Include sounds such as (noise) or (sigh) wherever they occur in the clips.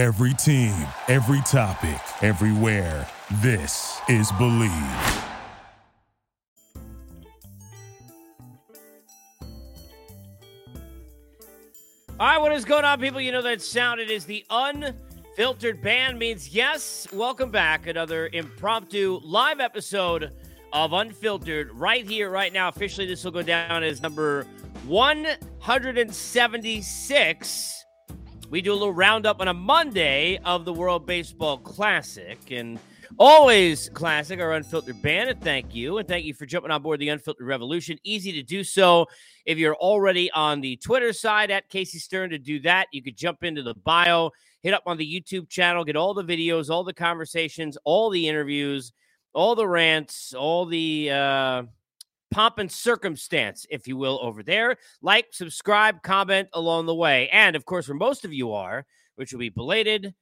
Every team, every topic, everywhere. This is Bleav. All right, what is going on, people? You know that sound. It is the unfiltered band means yes. Welcome back. Another impromptu live episode of Unfiltered right here, right now. Officially, this will go down as number 176. We do a little roundup on a Monday of the World Baseball Classic. And always classic, our Unfiltered. And thank you. And thank you for jumping on board the Unfiltered Revolution. Easy to do so if you're already on the Twitter side at Casey Stern to do that, you could jump into the bio, hit up on the YouTube channel, get all the videos, all the conversations, all the interviews, all the rants, all the uh, pomp and circumstance, if you will, over there. Like, subscribe, comment along the way. And of course, where most of you are, which will be belated,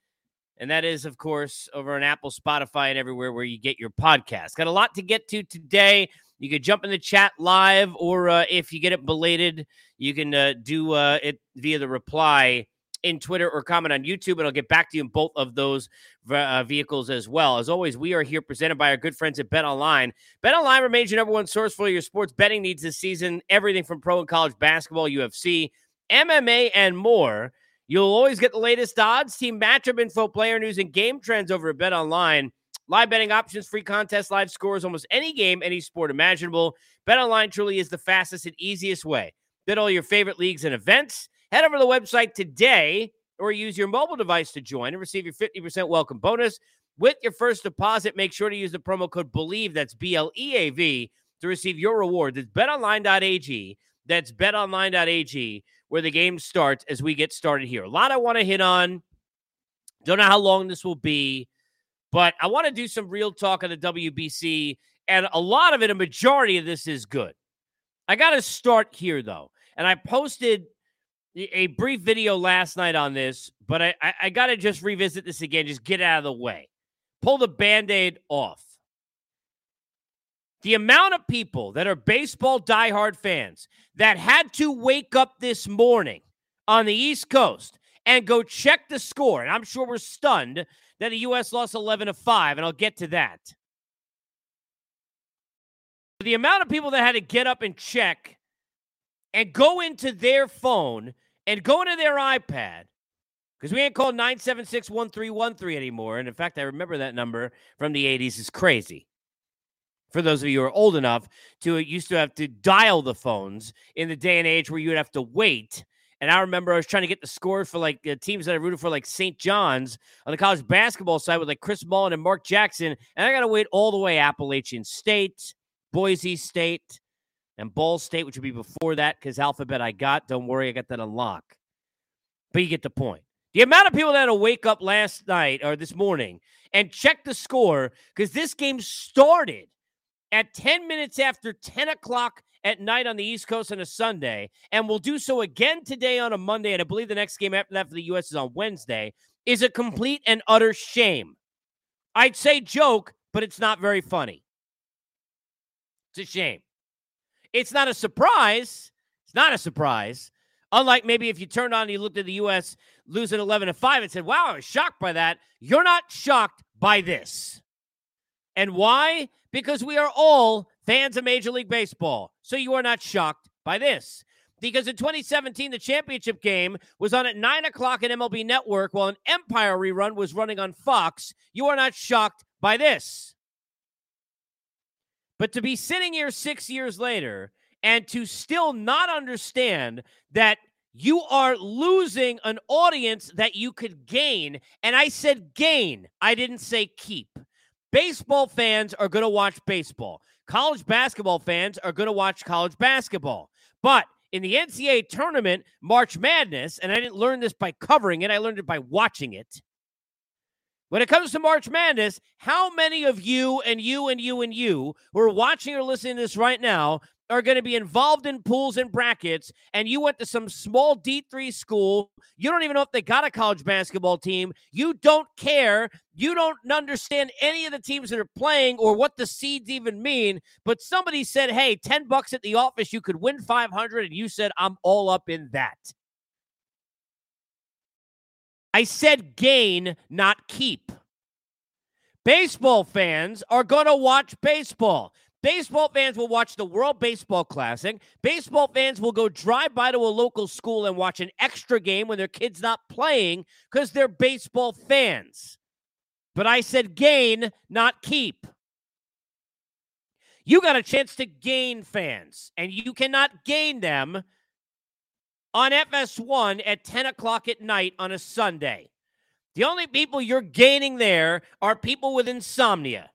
and that is, of course, over on Apple, Spotify, and everywhere where you get your podcast. Got a lot to get to today. You could jump in the chat live, or uh, if you get it belated, you can uh, do uh, it via the reply in Twitter or comment on YouTube, and I'll get back to you in both of those uh, vehicles as well. As always, we are here presented by our good friends at Bet Online. Bet Online remains your number one source for your sports betting needs this season. Everything from pro and college basketball, UFC, MMA, and more. You'll always get the latest odds, team matchup info, player news, and game trends over at Bet Online. Live betting options, free contests, live scores, almost any game, any sport imaginable. Bet Online truly is the fastest and easiest way. Bet all your favorite leagues and events. Head over to the website today or use your mobile device to join and receive your 50% welcome bonus with your first deposit. Make sure to use the promo code BLEAV, that's B L E A V, to receive your reward. That's betonline.ag. That's betonline.ag, where the game starts as we get started here. A lot I want to hit on. Don't know how long this will be. But I want to do some real talk on the WBC, and a lot of it, a majority of this is good. I got to start here, though. And I posted a brief video last night on this, but I, I, I got to just revisit this again, just get out of the way. Pull the band aid off. The amount of people that are baseball diehard fans that had to wake up this morning on the East Coast and go check the score, and I'm sure we're stunned that the U.S. lost 11 to 5, and I'll get to that. The amount of people that had to get up and check and go into their phone and go into their iPad, because we ain't called 976 1313 anymore. And in fact, I remember that number from the 80s is crazy. For those of you who are old enough to used to have to dial the phones in the day and age where you would have to wait and I remember I was trying to get the score for like uh, teams that I rooted for, like St. John's on the college basketball side with like Chris Mullin and Mark Jackson. And I got to wait all the way Appalachian State, Boise State, and Ball State, which would be before that because alphabet I got. Don't worry, I got that unlocked. But you get the point. The amount of people that had to wake up last night or this morning and check the score because this game started at 10 minutes after 10 o'clock at night on the East Coast on a Sunday, and we'll do so again today on a Monday. And I believe the next game after that for the U.S. is on Wednesday, is a complete and utter shame. I'd say joke, but it's not very funny. It's a shame. It's not a surprise. It's not a surprise. Unlike maybe if you turned on and you looked at the U.S. losing 11 to 5 and said, wow, I was shocked by that. You're not shocked by this. And why? Because we are all fans of Major League Baseball. So you are not shocked by this. Because in 2017, the championship game was on at 9 o'clock at MLB Network while an Empire rerun was running on Fox. You are not shocked by this. But to be sitting here six years later and to still not understand that you are losing an audience that you could gain. And I said gain, I didn't say keep. Baseball fans are going to watch baseball. College basketball fans are going to watch college basketball. But in the NCAA tournament, March Madness, and I didn't learn this by covering it, I learned it by watching it. When it comes to March Madness, how many of you and you and you and you who are watching or listening to this right now are going to be involved in pools and brackets, and you went to some small D3 school, you don't even know if they got a college basketball team, you don't care, you don't understand any of the teams that are playing or what the seeds even mean, but somebody said, hey, 10 bucks at the office, you could win 500, and you said, I'm all up in that. I said gain, not keep. Baseball fans are going to watch baseball. Baseball fans will watch the World Baseball Classic. Baseball fans will go drive by to a local school and watch an extra game when their kid's not playing because they're baseball fans. But I said gain, not keep. You got a chance to gain fans, and you cannot gain them on FS1 at 10 o'clock at night on a Sunday. The only people you're gaining there are people with insomnia.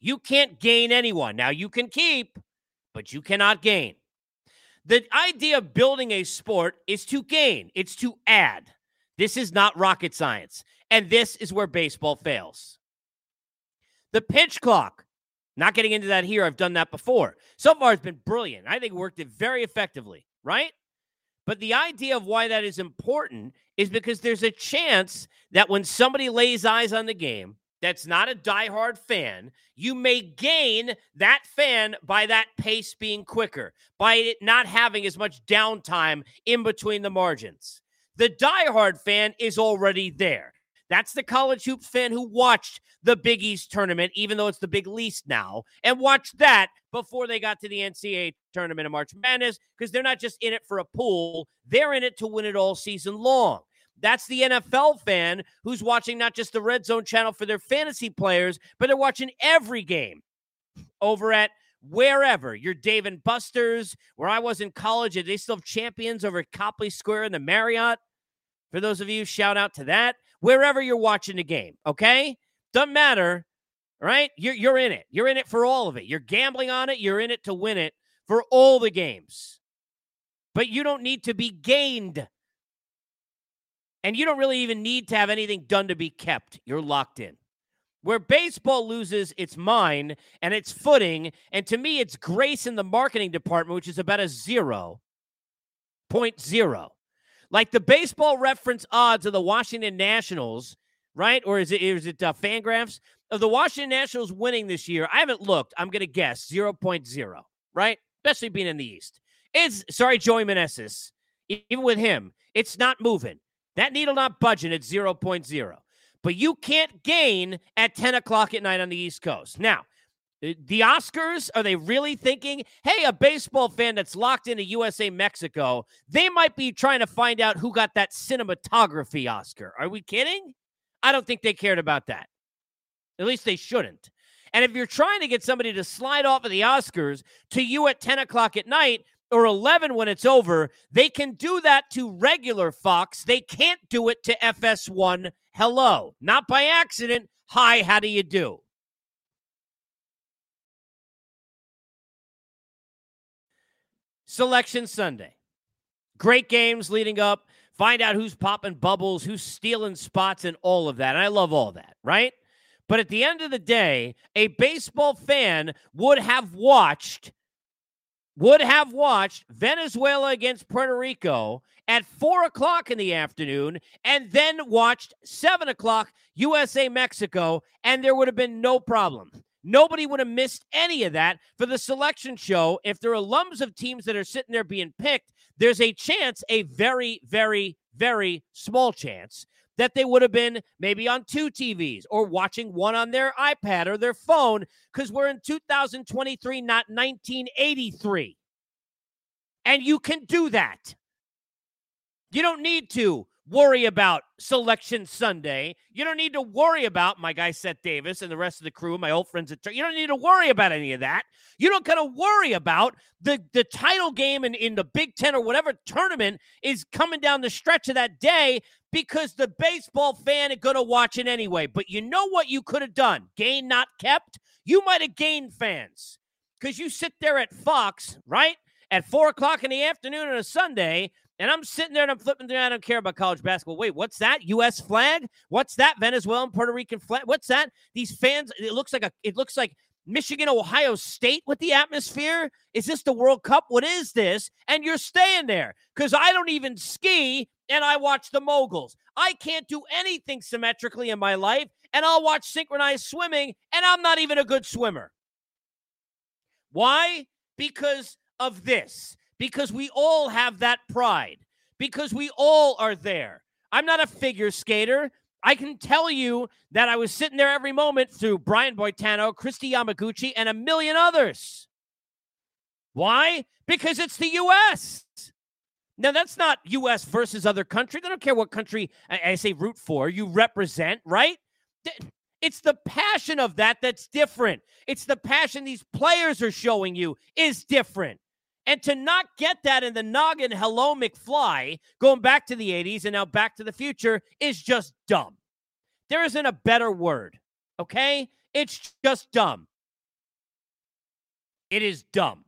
You can't gain anyone. Now, you can keep, but you cannot gain. The idea of building a sport is to gain, it's to add. This is not rocket science. And this is where baseball fails. The pitch clock, not getting into that here. I've done that before. So far, it's been brilliant. I think it worked it very effectively, right? But the idea of why that is important is because there's a chance that when somebody lays eyes on the game that's not a diehard fan, you may gain that fan by that pace being quicker, by it not having as much downtime in between the margins. The diehard fan is already there. That's the college hoops fan who watched the Big East tournament, even though it's the Big Least now, and watched that before they got to the NCAA tournament of March Madness because they're not just in it for a pool, they're in it to win it all season long. That's the NFL fan who's watching not just the Red Zone channel for their fantasy players, but they're watching every game over at wherever. Your Dave and Buster's, where I was in college, and they still have champions over at Copley Square in the Marriott. For those of you, shout out to that. Wherever you're watching the game, okay? Doesn't matter, right? You're, you're in it. You're in it for all of it. You're gambling on it. You're in it to win it for all the games. But you don't need to be gained. And you don't really even need to have anything done to be kept. You're locked in. Where baseball loses its mind and its footing, and to me, it's grace in the marketing department, which is about a zero point zero. Like the baseball reference odds of the Washington Nationals, right? Or is it is it uh, Fangraphs of the Washington Nationals winning this year? I haven't looked. I'm to guess 0.0, right? Especially being in the East. It's sorry, Joey Meneses. Even with him, it's not moving. That needle not budging at 0.0. But you can't gain at 10 o'clock at night on the East Coast. Now, Uh, the Oscars, are they really thinking, hey, a baseball fan that's locked into USA Mexico, they might be trying to find out who got that cinematography Oscar? Are we kidding? I don't think they cared about that. At least they shouldn't. And if you're trying to get somebody to slide off of the Oscars to you at 10 o'clock at night or 11 when it's over, they can do that to regular Fox. They can't do it to FS1. Hello. Not by accident. Hi, how do you do? Selection Sunday. Great games leading up. Find out who's popping bubbles, who's stealing spots, and all of that. And I love all that, right? But at the end of the day, a baseball fan would have watched would have watched Venezuela against Puerto Rico at four o'clock in the afternoon and then watched seven o'clock USA Mexico, and there would have been no problem. Nobody would have missed any of that for the selection show. If there are alums of teams that are sitting there being picked, there's a chance, a very, very, very small chance, that they would have been maybe on two TVs or watching one on their iPad or their phone because we're in 2023, not 1983. And you can do that. You don't need to worry about Selection Sunday. You don't need to worry about my guy Seth Davis and the rest of the crew, my old friends at You don't need to worry about any of that. You don't gotta worry about the the title game in, in the Big Ten or whatever tournament is coming down the stretch of that day because the baseball fan is gonna watch it anyway. But you know what you could have done? Gain not kept. You might have gained fans because you sit there at Fox, right? At four o'clock in the afternoon on a Sunday and I'm sitting there and I'm flipping through. I don't care about college basketball. Wait, what's that? U.S. flag? What's that? Venezuelan, Puerto Rican flag? What's that? These fans. It looks like a. It looks like Michigan, Ohio State with the atmosphere. Is this the World Cup? What is this? And you're staying there because I don't even ski and I watch the moguls. I can't do anything symmetrically in my life, and I'll watch synchronized swimming, and I'm not even a good swimmer. Why? Because of this because we all have that pride, because we all are there. I'm not a figure skater. I can tell you that I was sitting there every moment through Brian Boitano, Kristi Yamaguchi, and a million others. Why? Because it's the U.S. Now, that's not U.S. versus other countries. I don't care what country I, I say root for, you represent, right? It's the passion of that that's different. It's the passion these players are showing you is different. And to not get that in the noggin, hello, McFly, going back to the 80s and now back to the future is just dumb. There isn't a better word, okay? It's just dumb. It is dumb.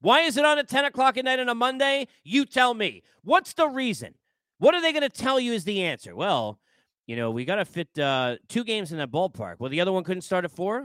Why is it on at 10 o'clock at night on a Monday? You tell me. What's the reason? What are they going to tell you is the answer? Well, you know, we got to fit uh, two games in that ballpark. Well, the other one couldn't start at four.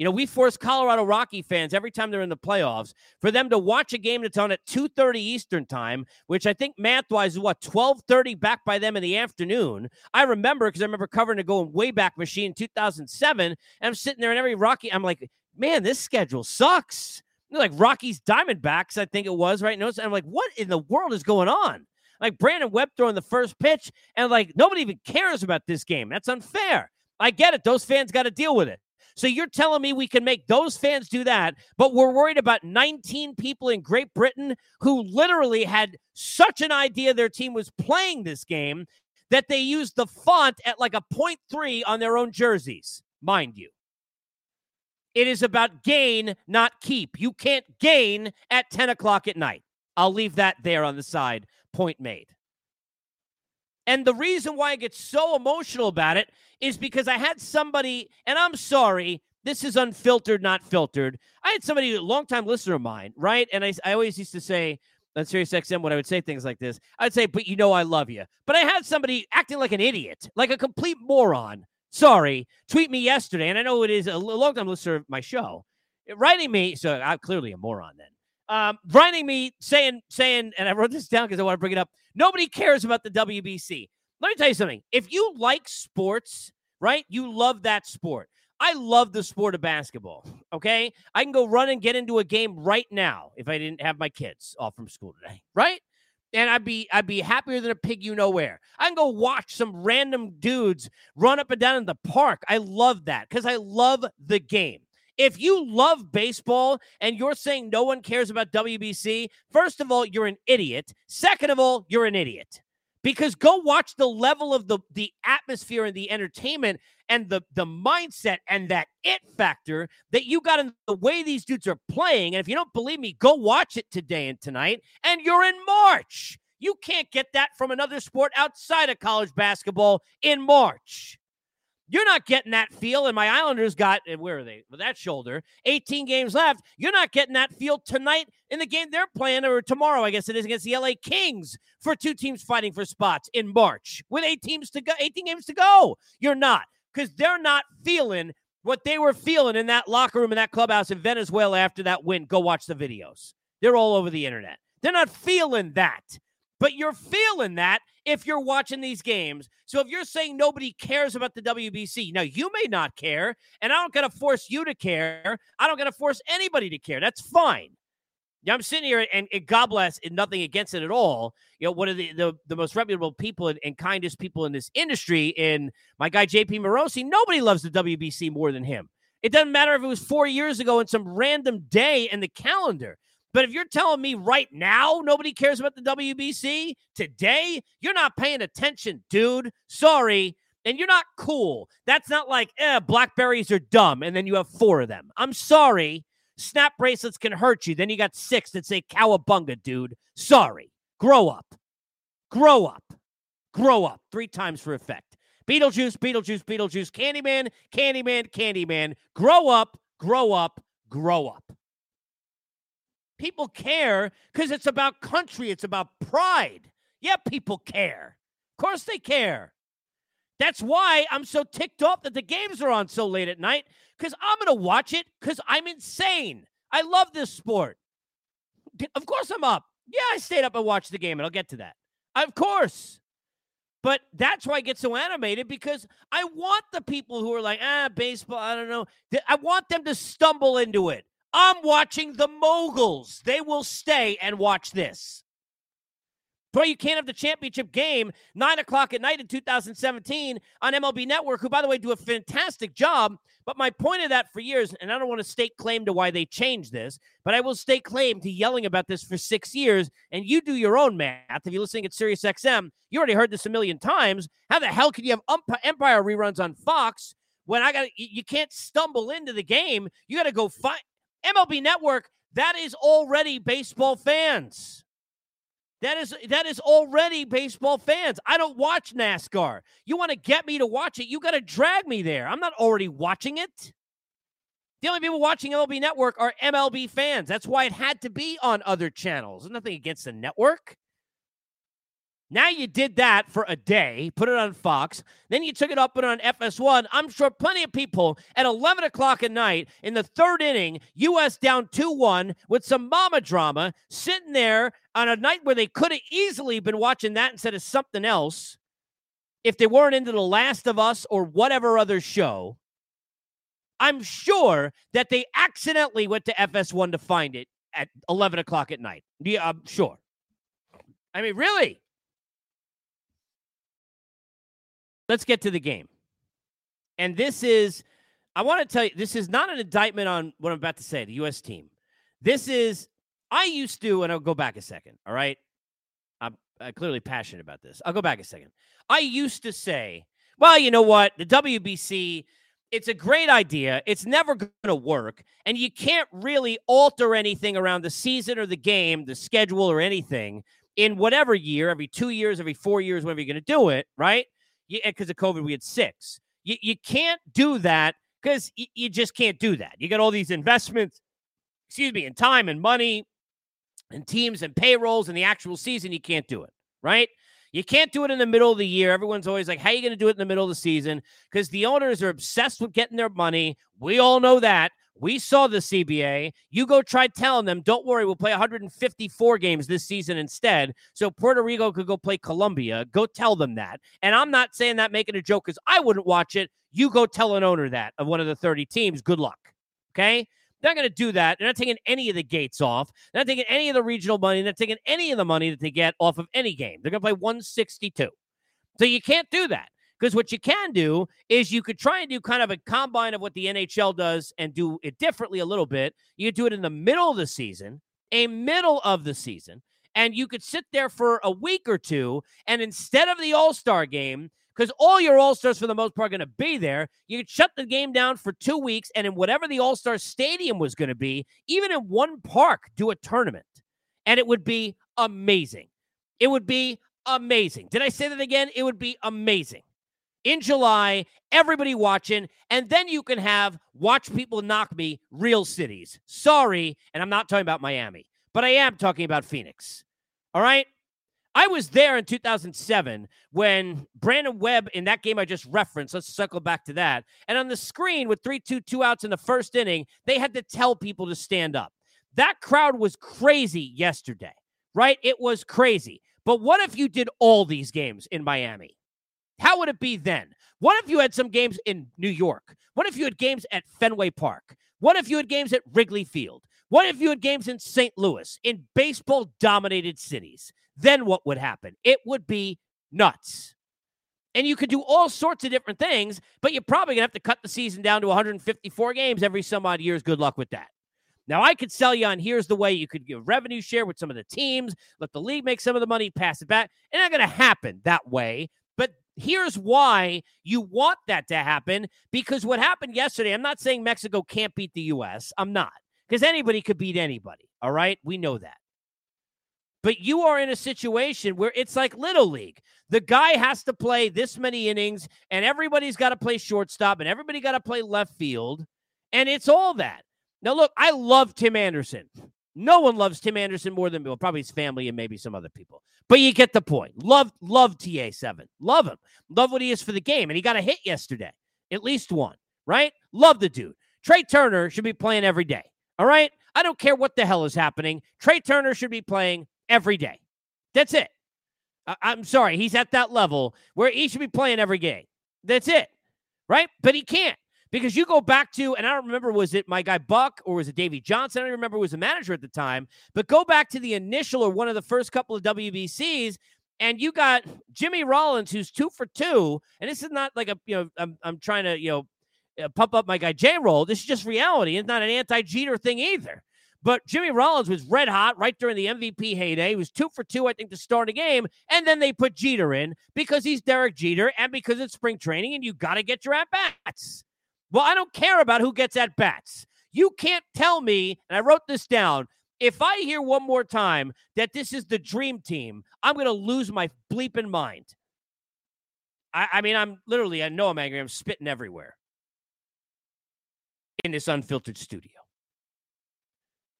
You know, we force Colorado Rocky fans every time they're in the playoffs for them to watch a game that's on at 2:30 Eastern time, which I think math-wise is what 12:30 back by them in the afternoon. I remember because I remember covering a going way back machine in 2007, and I'm sitting there and every Rocky, I'm like, man, this schedule sucks. Like Rockies Diamondbacks, I think it was right. And I'm like, what in the world is going on? Like Brandon Webb throwing the first pitch, and like nobody even cares about this game. That's unfair. I get it. Those fans got to deal with it. So you're telling me we can make those fans do that, but we're worried about 19 people in Great Britain who literally had such an idea their team was playing this game that they used the font at like a point three on their own jerseys, mind you. It is about gain, not keep. You can't gain at 10 o'clock at night. I'll leave that there on the side. Point made. And the reason why I get so emotional about it is because I had somebody, and I'm sorry, this is unfiltered, not filtered. I had somebody, a longtime listener of mine, right? And I, I always used to say on Sirius XM when I would say things like this, I'd say, but you know I love you. But I had somebody acting like an idiot, like a complete moron. Sorry, tweet me yesterday, and I know it is a long-time listener of my show, writing me. So I'm clearly a moron then. Um, writing me saying saying, and I wrote this down because I want to bring it up. Nobody cares about the WBC. Let me tell you something. If you like sports, right? You love that sport. I love the sport of basketball. Okay. I can go run and get into a game right now if I didn't have my kids off from school today. Right. And I'd be I'd be happier than a pig you know where. I can go watch some random dudes run up and down in the park. I love that because I love the game. If you love baseball and you're saying no one cares about WBC, first of all, you're an idiot. Second of all, you're an idiot. Because go watch the level of the the atmosphere and the entertainment and the the mindset and that it factor that you got in the way these dudes are playing. And if you don't believe me go watch it today and tonight and you're in march. You can't get that from another sport outside of college basketball in march you're not getting that feel. And my Islanders got, eh, where are they? With that shoulder, 18 games left. You're not getting that feel tonight in the game they're playing, or tomorrow, I guess it is, against the LA Kings for two teams fighting for spots in March with eight teams to go, 18 games to go. You're not, because they're not feeling what they were feeling in that locker room in that clubhouse in Venezuela after that win. Go watch the videos. They're all over the internet. They're not feeling that. But you're feeling that if you're watching these games. So if you're saying nobody cares about the WBC, now you may not care, and I don't got to force you to care. I don't got to force anybody to care. That's fine. Yeah, I'm sitting here and, and, God bless, and nothing against it at all. You know, one of the, the, the most reputable people and, and, kindest people in this industry, in my guy JP Morosi, nobody loves the WBC more than him. It doesn't matter if it was four years ago in some random day in the calendar. But if you're telling me right now nobody cares about the WBC today, you're not paying attention, dude. Sorry. And you're not cool. That's not like, eh, blackberries are dumb. And then you have four of them. I'm sorry. Snap bracelets can hurt you. Then you got six that say cowabunga, dude. Sorry. Grow up. Grow up. Grow up. Three times for effect. Beetlejuice, Beetlejuice, Beetlejuice, Candyman, Candyman, Candyman. Grow up, grow up, grow up. People care because it's about country, it's about pride. Yeah, people care. Of course they care. That's why I'm so ticked off that the games are on so late at night because I'm going to watch it because I'm insane. I love this sport. Of course I'm up. Yeah, I stayed up and watched the game, and I'll get to that. Of course. But that's why I get so animated because I want the people who are like, ah, baseball, I don't know. I want them to stumble into it. I'm watching the moguls. They will stay and watch this. Why you can't have the championship game nine o'clock at night in 2017 on MLB Network, who, by the way, do a fantastic job. But my point of that for years, and I don't want to stake claim to why they changed this, but I will stake claim to yelling about this for six years. And you do your own math. If you're listening at Sirius XM, you already heard this a million times. How the hell can you have Empire reruns on Fox when I got you can't stumble into the game? You got to go find MLB Network. That is already baseball fans. That is that is already baseball fans. I don't watch NASCAR. You want to get me to watch it, you got to drag me there. I'm not already watching it. The only people watching MLB Network are MLB fans. That's why it had to be on other channels. There's nothing against the network. Now you did that for a day, put it on Fox, then you took it up and on FS1. I'm sure plenty of people at 11 o'clock at night in the third inning, U.S. down 2 1 with some mama drama, sitting there on a night where they could have easily been watching that instead of something else if they weren't into The Last of Us or whatever other show. I'm sure that they accidentally went to FS1 to find it at 11 o'clock at night. Yeah, I'm sure. I mean, really? Let's get to the game. And this is, I want to tell you, this is not an indictment on what I'm about to say, the U.S. team. This is, I used to, and I'll go back a second, all right? I'm, I'm clearly passionate about this. I'll go back a second. I used to say, well, you know what? The WBC, it's a great idea. It's never going to work. And you can't really alter anything around the season or the game, the schedule or anything in whatever year, every two years, every four years, whenever you're going to do it, right? Because of COVID, we had six. You, you can't do that because y- you just can't do that. You got all these investments, excuse me, in time and money and teams and payrolls and the actual season. You can't do it, right? You can't do it in the middle of the year. Everyone's always like, how are you going to do it in the middle of the season? Because the owners are obsessed with getting their money. We all know that. We saw the CBA. You go try telling them, don't worry, we'll play 154 games this season instead. So Puerto Rico could go play Colombia. Go tell them that. And I'm not saying that making a joke because I wouldn't watch it. You go tell an owner that of one of the 30 teams. Good luck. Okay. They're not going to do that. They're not taking any of the gates off. They're not taking any of the regional money. They're not taking any of the money that they get off of any game. They're going to play 162. So you can't do that. Because what you can do is you could try and do kind of a combine of what the NHL does and do it differently a little bit. You do it in the middle of the season, a middle of the season, and you could sit there for a week or two. And instead of the All Star game, because all your All Stars for the most part are going to be there, you could shut the game down for two weeks. And in whatever the All Star stadium was going to be, even in one park, do a tournament. And it would be amazing. It would be amazing. Did I say that again? It would be amazing in July, everybody watching, and then you can have watch people knock me real cities. Sorry, and I'm not talking about Miami, but I am talking about Phoenix. All right? I was there in 2007 when Brandon Webb in that game I just referenced. Let's circle back to that. And on the screen with 3 2, two outs in the first inning, they had to tell people to stand up. That crowd was crazy yesterday, right? It was crazy. But what if you did all these games in Miami? How would it be then? What if you had some games in New York? What if you had games at Fenway Park? What if you had games at Wrigley Field? What if you had games in St. Louis, in baseball dominated cities? Then what would happen? It would be nuts. And you could do all sorts of different things, but you're probably going to have to cut the season down to 154 games every some odd years. Good luck with that. Now, I could sell you on here's the way you could give revenue share with some of the teams, let the league make some of the money, pass it back. It's not going to happen that way Here's why you want that to happen because what happened yesterday, I'm not saying Mexico can't beat the U.S., I'm not, because anybody could beat anybody. All right. We know that. But you are in a situation where it's like Little League. The guy has to play this many innings, and everybody's got to play shortstop, and everybody got to play left field. And it's all that. Now, look, I love Tim Anderson. No one loves Tim Anderson more than well, probably his family and maybe some other people. But you get the point. Love, love TA7. Love him. Love what he is for the game. And he got a hit yesterday. At least one, right? Love the dude. Trey Turner should be playing every day. All right. I don't care what the hell is happening. Trey Turner should be playing every day. That's it. I- I'm sorry. He's at that level where he should be playing every game. That's it. Right. But he can't Because you go back to, and I don't remember, was it my guy Buck or was it Davey Johnson? I don't remember who was the manager at the time, but go back to the initial or one of the first couple of WBCs, and you got Jimmy Rollins, who's two for two. And this is not like a, you know, I'm, I'm trying to, you know, uh, pump up my guy J roll. This is just reality. It's not an anti Jeter thing either. But Jimmy Rollins was red hot right during the MVP heyday. He was two for two, I think, to start a game. And then they put Jeter in because he's Derek Jeter and because it's spring training and you got to get your at bats. Well, I don't care about who gets at bats. You can't tell me, and I wrote this down. If I hear one more time that this is the dream team, I'm going to lose my bleeping mind. I, I mean, I'm literally, I know I'm angry. I'm spitting everywhere in this unfiltered studio.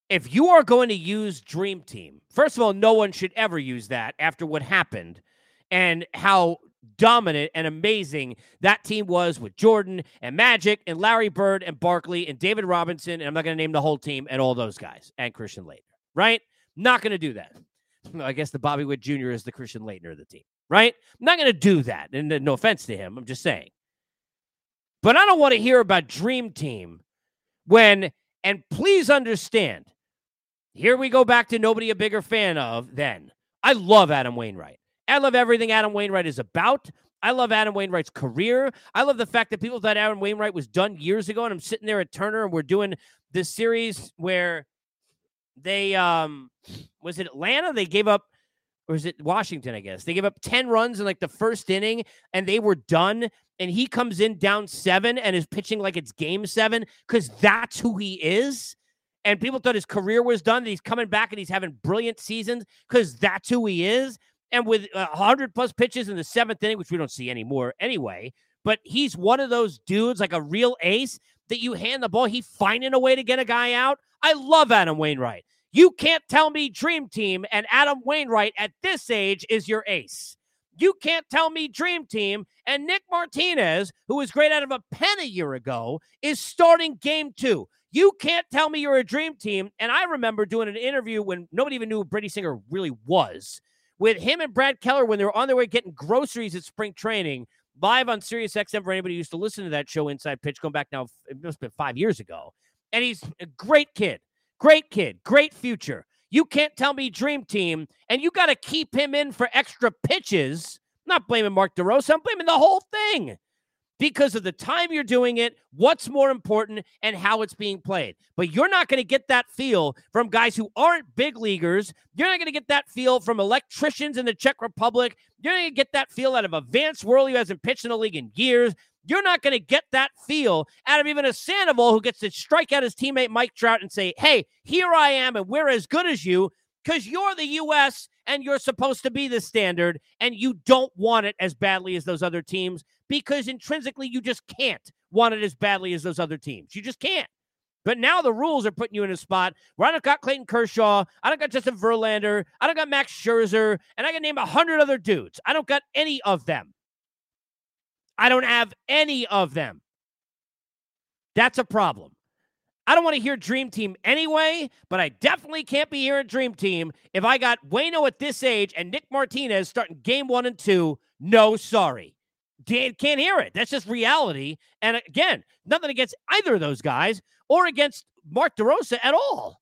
If you are going to use Dream Team, first of all, no one should ever use that after what happened and how dominant and amazing that team was with Jordan and Magic and Larry Bird and Barkley and David Robinson. And I'm not going to name the whole team and all those guys and Christian Laettner, right? Not going to do that. (laughs) I guess the Bobby Witt Jr. is the Christian Laettner of the team, right? I'm not going to do that. And no offense to him, I'm just saying. But I don't want to hear about Dream Team when, and please understand, here we go back to nobody a bigger fan of then. I love Adam Wainwright. I love everything Adam Wainwright is about. I love Adam Wainwright's career. I love the fact that people thought Adam Wainwright was done years ago, and I'm sitting there at Turner, and we're doing this series where they um was it Atlanta? They gave up, or was it Washington? I guess they gave up ten runs in like the first inning, and they were done. And he comes in down seven and is pitching like it's game seven because that's who he is and people thought his career was done. That he's coming back and he's having brilliant seasons because that's who he is. And with uh, a hundred plus pitches in the seventh inning, which we don't see anymore anyway, but he's one of those dudes, like a real ace, that you hand the ball, he finding a way to get a guy out. I love Adam Wainwright. You can't tell me Dream Team and Adam Wainwright at this age is your ace. You can't tell me Dream Team and Nick Martinez, who was great out of a pen a year ago, is starting game two. You can't tell me you're a dream team. And I remember doing an interview when nobody even knew who Brady Singer really was with him and Brad Keller when they were on their way getting groceries at spring training live on Sirius XM for anybody who used to listen to that show, Inside Pitch, going back now, it must have been five years ago. And he's a great kid, great kid, great future. You can't tell me dream team, and you got to keep him in for extra pitches. I'm not blaming Mark DeRosa, I'm blaming the whole thing because of the time you're doing it, what's more important, and how it's being played. But you're not going to get that feel from guys who aren't big leaguers. You're not going to get that feel from electricians in the Czech Republic. You're not going to get that feel out of a Vance Worley who hasn't pitched in the league in years. You're not going to get that feel out of even a Sandoval who gets to strike out his teammate Mike Trout and say, hey, here I am, and we're as good as you because you're the U.S. and you're supposed to be the standard, and you don't want it as badly as those other teams because intrinsically you just can't want it as badly as those other teams. You just can't. But now the rules are putting you in a spot where I don't got Clayton Kershaw, I don't got Justin Verlander, I don't got Max Scherzer, and I can name a hundred other dudes. I don't got any of them. I don't have any of them. That's a problem. I don't want to hear Dream Team anyway, but I definitely can't be hearing Dream Team if I got Wayno at this age and Nick Martinez starting game one and two. No, sorry can't hear it. That's just reality. And again, nothing against either of those guys or against Mark DeRosa at all.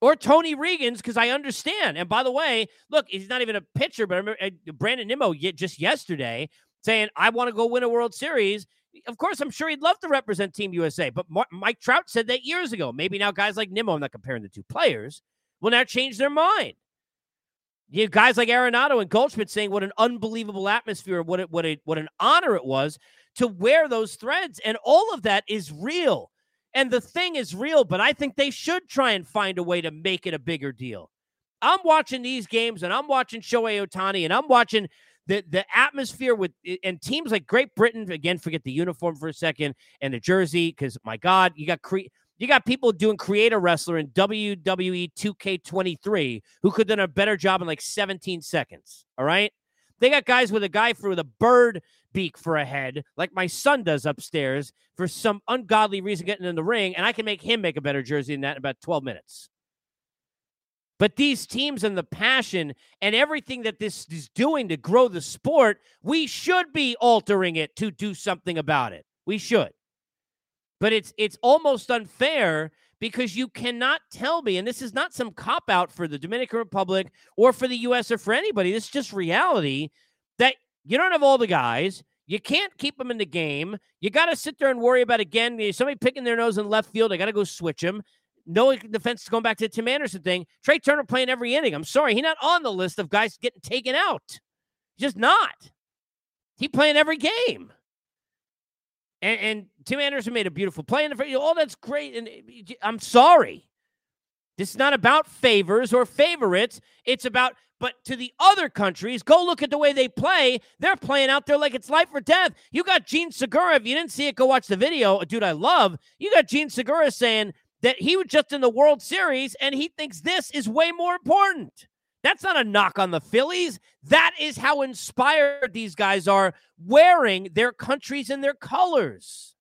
Or Tony Reagins, because I understand. And by the way, look, he's not even a pitcher, but I remember uh, Brandon Nimmo just yesterday saying, I want to go win a World Series. Of course, I'm sure he'd love to represent Team USA. But Mike Trout said that years ago. Maybe now guys like Nimmo, I'm not comparing the two players, will now change their mind. You guys like Arenado and Goldschmidt saying what an unbelievable atmosphere, what it, what a, what an honor it was to wear those threads, and all of that is real. And the thing is real, but I think they should try and find a way to make it a bigger deal. I'm watching these games, and I'm watching Shohei Ohtani, and I'm watching the the atmosphere with and teams like Great Britain. Again, forget the uniform for a second and the jersey, because my God, you got cre- you got people doing creator wrestler in WWE 2K23 who could have done a better job in like 17 seconds. All right. They got guys with a guy for a bird beak for a head, like my son does upstairs, for some ungodly reason getting in the ring, and I can make him make a better jersey than that in about 12 minutes. But these teams and the passion and everything that this is doing to grow the sport, we should be altering it to do something about it. We should. But it's it's almost unfair because you cannot tell me, and this is not some cop out for the Dominican Republic or for the US or for anybody. This is just reality that you don't have all the guys. You can't keep them in the game. You got to sit there and worry about again. Somebody picking their nose in left field. I got to go switch him. No defense going back to the Tim Anderson thing. Trey Turner playing every inning. I'm sorry, he's not on the list of guys getting taken out. Just not. He playing every game. And, and Tim Anderson made a beautiful play in the all that's great. And eh, I'm sorry. This is not about favors or favorites. It's about, but to the other countries, go look at the way they play. They're playing out there like it's life or death. You got Jean Segura. If you didn't see it, go watch the video. A dude I love. You got Jean Segura saying that he was just in the World Series and he thinks this is way more important. That's not a knock on the Phillies. That is how inspired these guys are wearing their countries and their colors.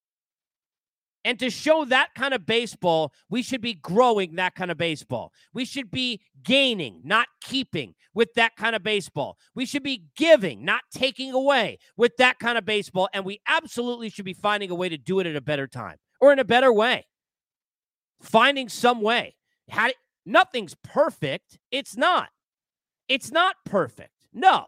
And to show that kind of baseball, we should be growing that kind of baseball. We should be gaining, not keeping with that kind of baseball. We should be giving, not taking away with that kind of baseball. And we absolutely should be finding a way to do it at a better time or in a better way. Finding some way. How, nothing's perfect. It's not. It's not perfect. No.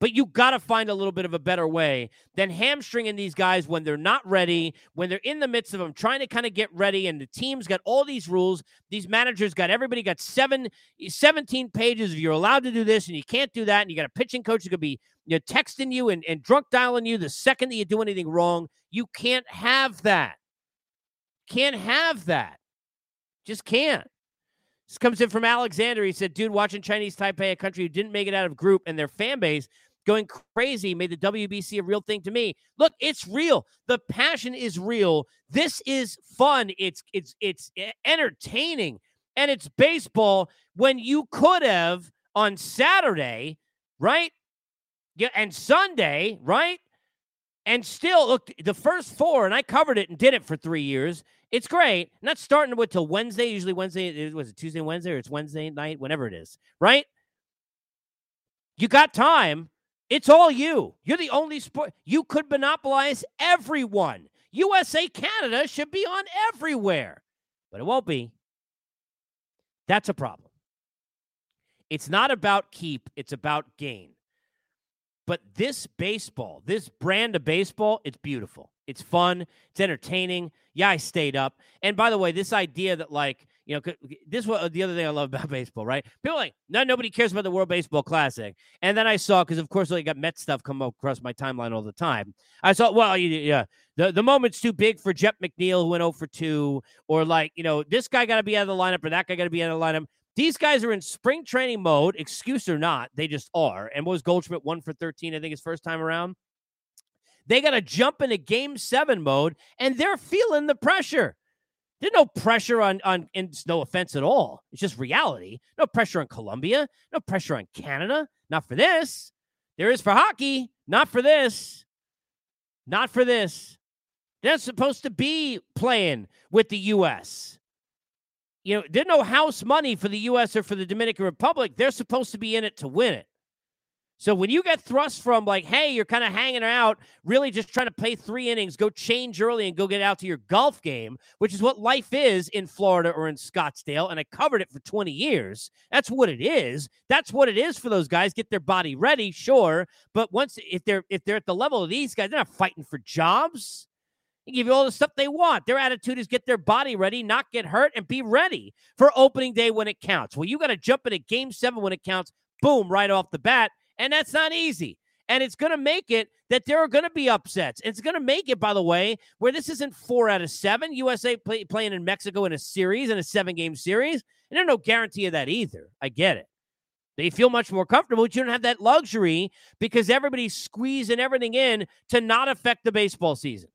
But you got to find a little bit of a better way than hamstringing these guys when they're not ready, when they're in the midst of them trying to kind of get ready. And the team's got all these rules. These managers got everybody got seven, 17 pages of you're allowed to do this and you can't do that. And you got a pitching coach who could be you know, texting you and, and drunk dialing you the second that you do anything wrong. You can't have that. Can't have that. Just can't. This comes in from Alexander. He said, dude, watching Chinese Taipei, a country who didn't make it out of group and their fan base going crazy made the WBC a real thing to me. Look, it's real. The passion is real. This is fun. It's it's it's entertaining and it's baseball when you could have on Saturday, right? Yeah, and Sunday, right? And still, look, the first four, and I covered it and did it for three years. It's great. Not starting with till Wednesday. Usually Wednesday was it Tuesday, Wednesday, or it's Wednesday night, whenever it is, right? You got time. It's all you. You're the only sport. You could monopolize everyone. USA Canada should be on everywhere, but it won't be. That's a problem. It's not about keep, it's about gain. But this baseball, this brand of baseball, it's beautiful. It's fun. It's entertaining. Yeah, I stayed up. And by the way, this idea that like you know, this was the other thing I love (laughs) about baseball, right? People like, no, nobody cares about the World Baseball Classic. And then I saw, because of course, I got Met stuff come across my timeline all the time. I saw, well, yeah, the, the moment's too big for Jeff McNeil, who went 0 for 2, or like, you know, this guy got to be out of the lineup, or that guy got to be out of the lineup. These guys are in spring training mode, excuse or not, they just are. And was Goldschmidt 1 for 13, I think, his first time around? They got to jump into game seven mode, and they're feeling the pressure. There's no pressure on on and it's no offense at all. It's just reality. No pressure on Colombia. No pressure on Canada. Not for this. There is for hockey. Not for this. Not for this. They're supposed to be playing with the U.S. You know, there's no house money for the U.S. or for the Dominican Republic. They're supposed to be in it to win it. So when you get thrust from like, hey, you're kind of hanging out, really just trying to play three innings, go change early and go get out to your golf game, which is what life is in Florida or in Scottsdale. And I covered it for 20 years. That's what it is. That's what it is for those guys. Get their body ready, sure. But once if they're if they're at the level of these guys, they're not fighting for jobs. They give you all the stuff they want. Their attitude is get their body ready, not get hurt, and be ready for opening day when it counts. Well, you got to jump into game seven when it counts. Boom, right off the bat and that's not easy. And it's going to make it that there are going to be upsets. It's going to make it, by the way, where this isn't four out of seven. USA play, playing in Mexico in a series, in a seven game series. And there's no guarantee of that either. I get it. They feel much more comfortable, but you don't have that luxury because everybody's squeezing everything in to not affect the baseball season.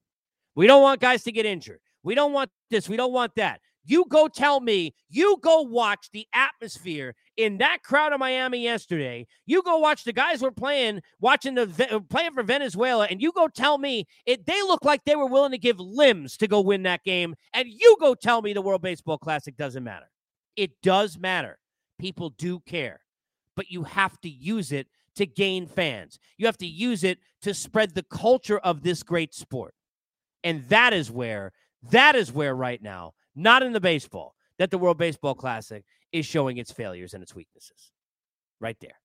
We don't want guys to get injured. We don't want this. We don't want that. You go tell me, you go watch the atmosphere in that crowd of Miami yesterday. You go watch the guys were playing, watching the uh, playing for Venezuela, and you go tell me it they look like they were willing to give limbs to go win that game. And you go tell me the World Baseball Classic doesn't matter. It does matter. People do care, but you have to use it to gain fans. You have to use it to spread the culture of this great sport. And that is where That is where right now, not in the baseball, that the World Baseball Classic is showing its failures and its weaknesses. Right there.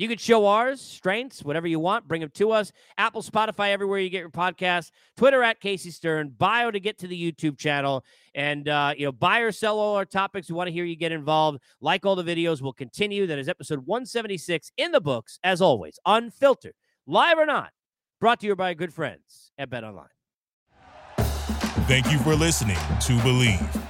You could show ours, strengths, whatever you want. Bring them to us. Apple, Spotify, everywhere you get your podcast. Twitter at Casey Stern. Bio to get to the YouTube channel. And, uh, you know, buy or sell all our topics. We want to hear you get involved. Like all the videos. We'll continue. That is episode 176 in the books, as always, unfiltered, live or not. Brought to you by good friends at Bet Online. Thank you for listening to Bleav.